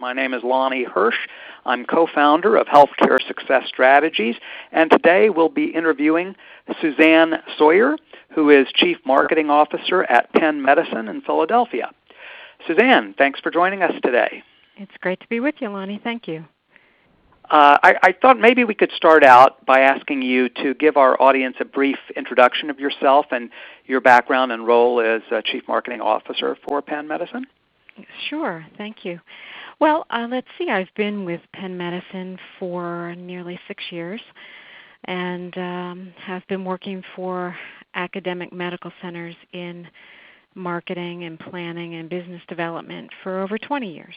My name is Lonnie Hirsch. I'm co-founder of Healthcare Success Strategies, and today we'll be interviewing Suzanne Sawyer, who is Chief Marketing Officer at Penn Medicine in Philadelphia. Suzanne, thanks for joining us today. It's great to be with you, Lonnie. Thank you. Uh, I, I, thought maybe we could start out by asking you to give our audience a brief introduction of yourself and your background and role as Chief Marketing Officer for Penn Medicine. Sure, thank you. Well, uh, let's see. I've been with Penn Medicine for nearly six years and um, have been working for academic medical centers in marketing and planning and business development for over 20 years.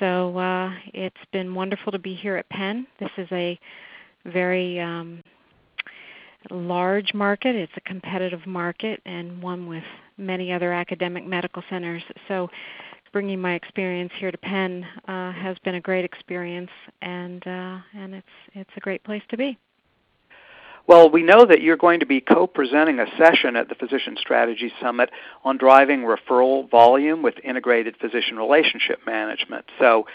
So uh, it's been wonderful to be here at Penn. This is a very um, large market. It's a competitive market and one with many other academic medical centers. So bringing my experience here to Penn uh, has been a great experience, and uh, and it's it's a great place to be. Well, we know that you're going to be co-presenting a session at the Physician Strategy Summit on driving referral volume with integrated physician relationship management. So.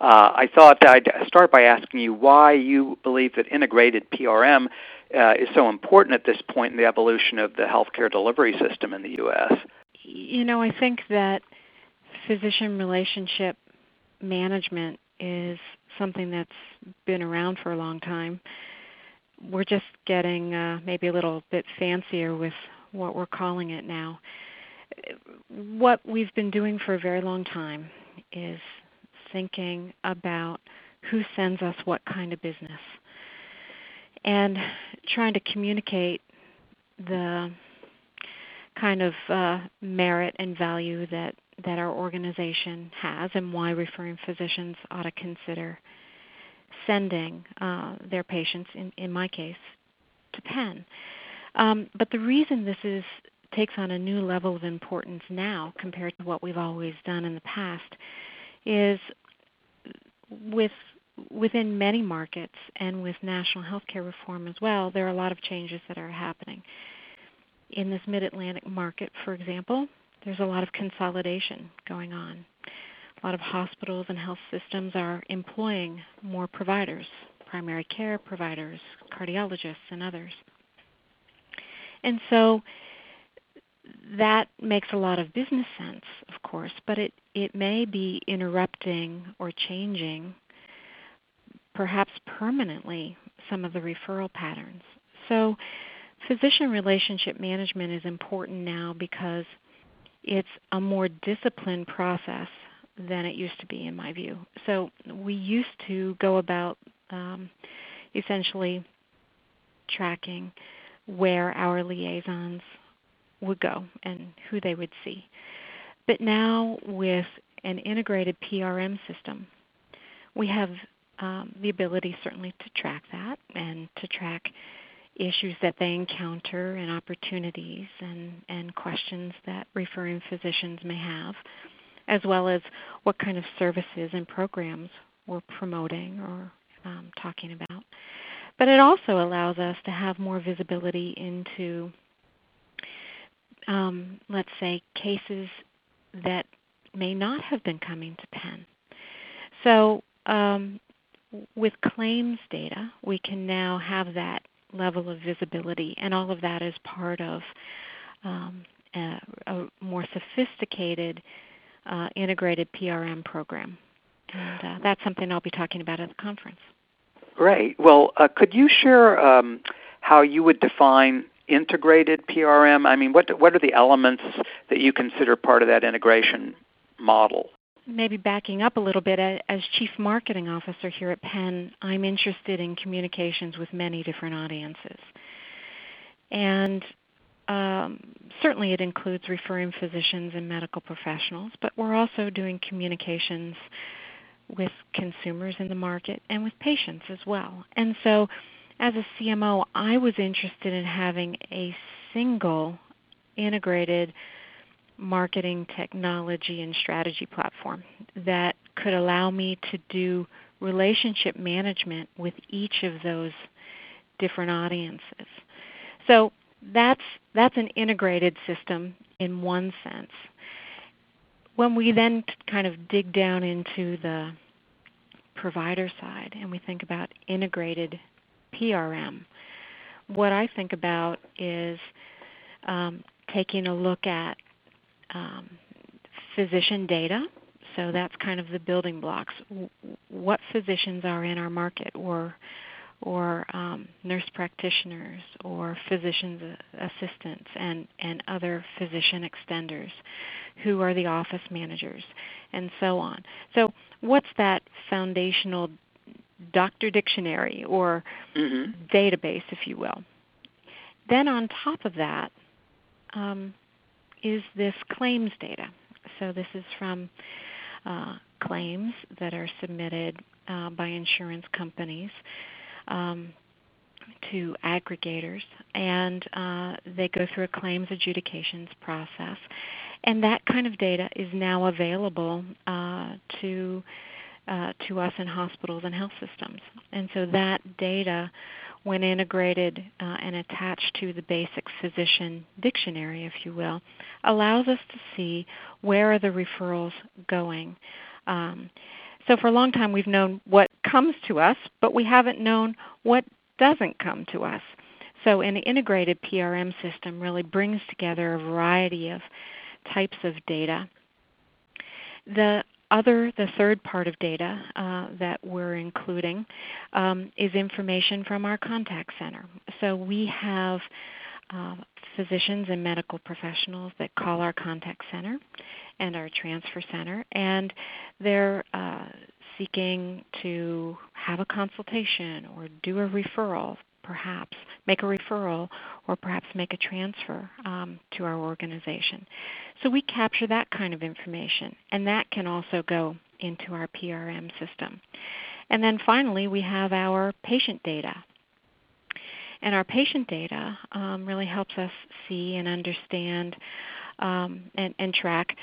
Uh, I thought I'd start by asking you why you believe that integrated PRM uh, is so important at this point in the evolution of the healthcare delivery system in the U.S. You know, I think that physician relationship management is something that's been around for a long time. We're just getting uh, maybe a little bit fancier with what we're calling it now. What we've been doing for a very long time is thinking about who sends us what kind of business and trying to communicate the kind of uh, merit and value that that our organization has and why referring physicians ought to consider sending uh, their patients, in, in my case, to Penn. Um, but the reason this is takes on a new level of importance now compared to what we've always done in the past is with within many markets and with national healthcare reform as well, there are a lot of changes that are happening. In this mid Atlantic market, for example, there's a lot of consolidation going on. A lot of hospitals and health systems are employing more providers, primary care providers, cardiologists, and others. And so that makes a lot of business sense, of course, but it, it may be interrupting or changing, perhaps permanently, some of the referral patterns. So, physician relationship management is important now because it's a more disciplined process than it used to be, in my view. So we used to go about um, essentially tracking where our liaisons would go and who they would see. But now, with an integrated PRM system, we have um, the ability certainly to track that and to track issues that they encounter and opportunities and, and questions that referring physicians may have, as well as what kind of services and programs we're promoting or um, talking about. But it also allows us to have more visibility into, um, let's say, cases that may not have been coming to Penn. So um, with claims data, we can now have that level of visibility, and all of that is part of um, a, a, more sophisticated uh, integrated PRM program. And uh, that's something I'll be talking about at the conference. Great. Well, uh, could you share um, how you would define integrated PRM? I mean, what what are the elements that you consider part of that integration model? Maybe backing up a little bit, as Chief Marketing Officer here at Penn, I'm interested in communications with many different audiences. And um, certainly it includes referring physicians and medical professionals, but we're also doing communications with consumers in the market and with patients as well. And so as a CMO, I was interested in having a single integrated marketing technology and strategy platform that could allow me to do relationship management with each of those different audiences. So that's that's an integrated system in one sense. when we then kind of dig down into the provider side and we think about integrated PRM, what I think about is um, taking a look at um, physician data. So that's kind of the building blocks. What physicians are in our market, or or um, nurse practitioners, or physicians assistants, and and other physician extenders, who are the office managers, and so on. So what's that foundational doctor dictionary or mm-hmm. database, if you will? Then on top of that, um, is this claims data. So this is from uh, claims that are submitted uh, by insurance companies um, to aggregators, and uh, they go through a claims adjudications process. And that kind of data is now available uh, to uh, to us in hospitals and health systems. And so that data when integrated uh, and attached to the basic physician dictionary, if you will, allows us to see where are the referrals going. Um, so for a long time we've known what comes to us, but we haven't known what doesn't come to us. So an integrated PRM system really brings together a variety of types of data. The other, the third part of data uh, that we're including um, is information from our contact center. So we have uh, physicians and medical professionals that call our contact center and our transfer center, and they're uh, seeking to have a consultation or do a referral perhaps make a referral or perhaps make a transfer um, to our organization. So we capture that kind of information, and that can also go into our PRM system. And then finally, we have our patient data. And our patient data um, really helps us see and understand um, and, and track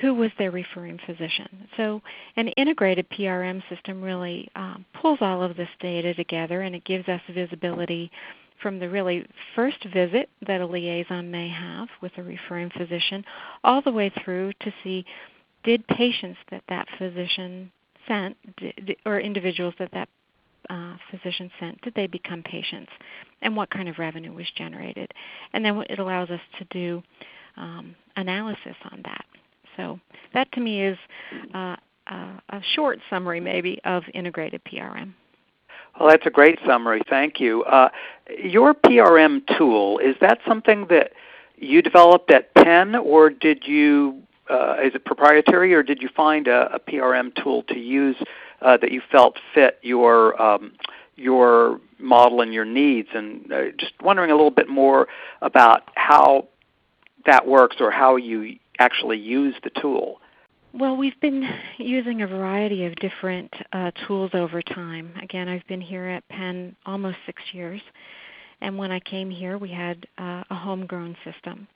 who was their referring physician. So an integrated PRM system really um, pulls all of this data together and it gives us visibility from the really first visit that a liaison may have with a referring physician all the way through to see did patients that that physician sent or individuals that that uh, physician sent, did they become patients? And what kind of revenue was generated? And then it allows us to do um, analysis on that. So that to me is uh, a short summary maybe of integrated PRM. Well, that's a great summary. Thank you. Uh, your PRM tool is that something that you developed at Penn, or did you uh, is it proprietary, or did you find a, a PRM tool to use uh, that you felt fit your um, your model and your needs? And uh, just wondering a little bit more about how that works, or how you actually use the tool? Well, we've been using a variety of different uh, tools over time. Again, I've been here at Penn almost six years, and when I came here, we had uh, a homegrown system.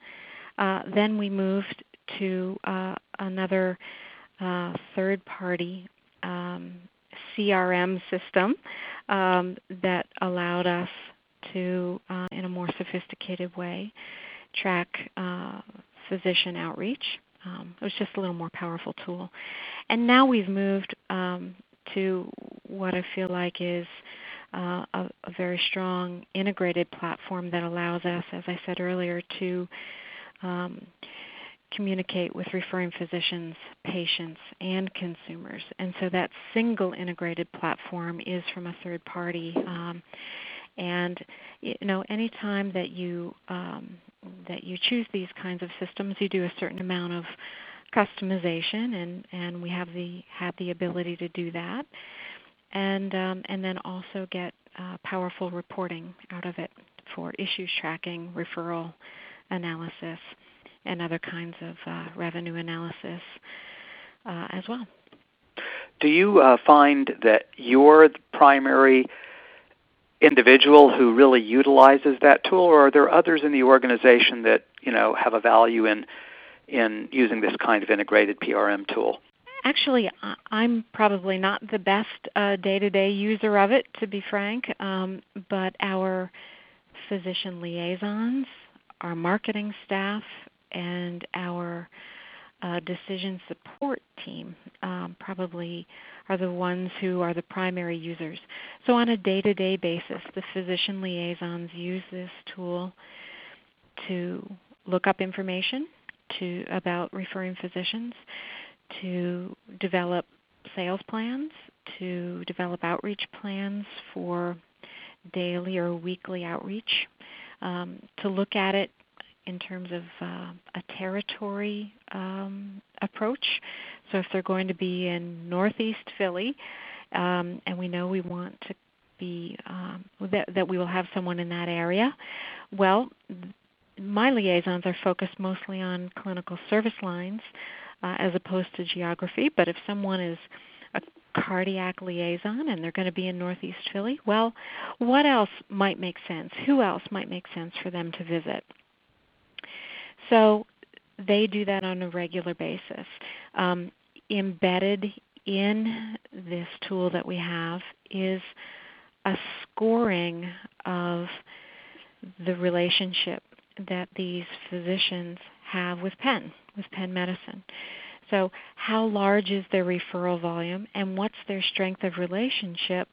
Uh, then we moved to uh, another uh, third-party um, CRM system um, that allowed us to, uh, in a more sophisticated way, track physician outreach. It was just a little more powerful tool. And now we've moved um, to what I feel like is uh, a, a, very strong integrated platform that allows us, as I said earlier, to um, communicate with referring physicians, patients, and consumers. And so that single integrated platform is from a third party. Um, and you know, anytime that you um, that you choose these kinds of systems, you do a certain amount of customization, and, and we have the had the ability to do that, and um, and then also get uh, powerful reporting out of it for issues tracking, referral analysis, and other kinds of uh, revenue analysis uh, as well. Do you uh, find that you're the primary individual who really utilizes that tool, or are there others in the organization that you know have a value in in using this kind of integrated PRM tool? Actually, I'm probably not the best uh, day-to-day user of it, to be frank. Um, but our physician liaisons, our marketing staff, and our uh, decision support team um, probably are the ones who are the primary users. So on a day-to-day basis, the physician liaisons use this tool to look up information to about referring physicians, to develop sales plans, to develop outreach plans for daily or weekly outreach, um, to look at it in terms of uh, a territory um, approach. So if they're going to be in Northeast Philly, um, and we know we want to be um, that, that we will have someone in that area, well, my liaisons are focused mostly on clinical service lines uh, as opposed to geography. But if someone is a cardiac liaison and they're going to be in Northeast Philly, well, what else might make sense? Who else might make sense for them to visit? So they do that on a regular basis. Um, embedded in this tool that we have is a scoring of the relationship that these physicians have with Penn, with Penn Medicine. So, how large is their referral volume, and what's their strength of relationship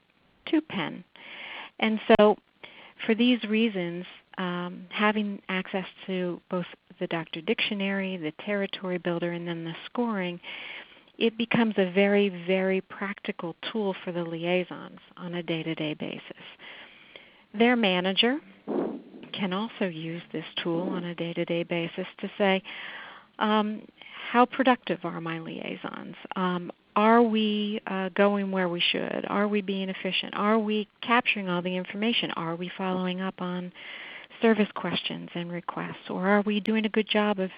to Penn? And so, for these reasons, um, having access to both the doctor dictionary, the territory builder, and then the scoring, it becomes a very, very practical tool for the liaisons on a day to day basis. Their manager can also use this tool on a day to day basis to say, um, how productive are my liaisons? Um, are we uh, going where we should? Are we being efficient? Are we capturing all the information? Are we following up on service questions and requests? Or are we doing a good job of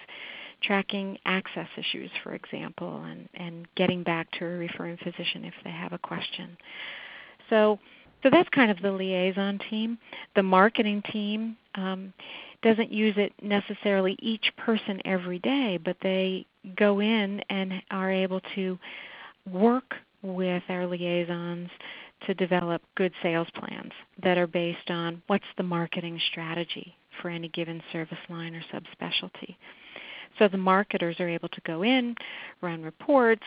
tracking access issues, for example, and, and getting back to a referring physician if they have a question? So, so that's kind of the liaison team. The marketing team um, doesn't use it necessarily each person every day, but they go in and are able to work with our liaisons to develop good sales plans that are based on what's the marketing strategy for any given service line or subspecialty. So the marketers are able to go in, run reports,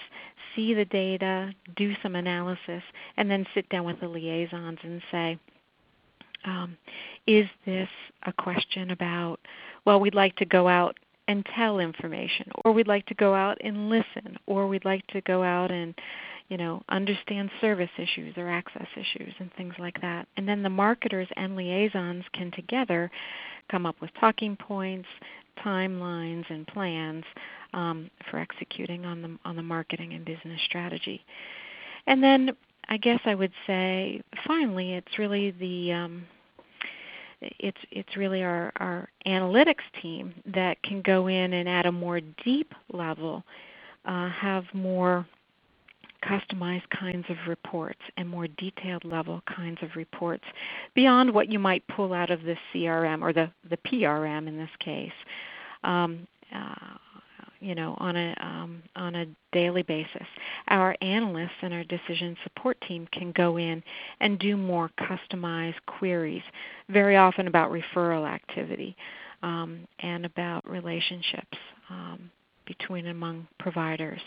see the data, do some analysis, and then sit down with the liaisons and say, um, is this a question about, well, we'd like to go out and tell information, or we'd like to go out and listen, or we'd like to go out and you know, understand service issues or access issues and things like that. And then the marketers and liaisons can together come up with talking points, timelines, and plans um, for executing on the on the marketing and business strategy. And then I guess I would say finally, it's really the um, it's it's really our, our analytics team that can go in and at a more deep level uh, have more customized kinds of reports and more detailed level kinds of reports beyond what you might pull out of the CRM or the, the PRM in this case. Um, uh, you know, on a um, on a daily basis. Our analysts and our decision support team can go in and do more customized queries, very often about referral activity um, and about relationships um, between among providers.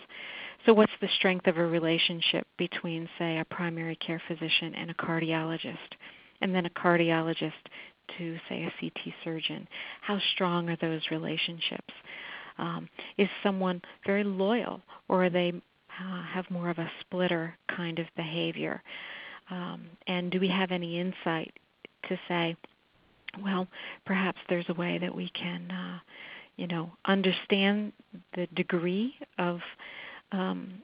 So, what's the strength of a relationship between, say, a primary care physician and a cardiologist, and then a cardiologist to, say, a CT surgeon? How strong are those relationships? Um, is someone very loyal, or are they uh, have more of a splitter kind of behavior? Um, and do we have any insight to say, well, perhaps there's a way that we can, uh, you know, understand the degree of um,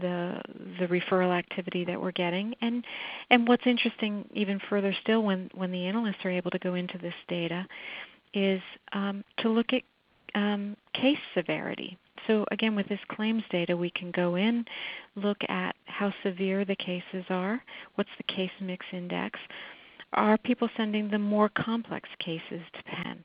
the the referral activity that we're getting. And and what's interesting even further still when when the analysts are able to go into this data is um, to look at um, case severity. So again with this claims data we can go in look at how severe the cases are what's the case mix index are people sending the more complex cases to penn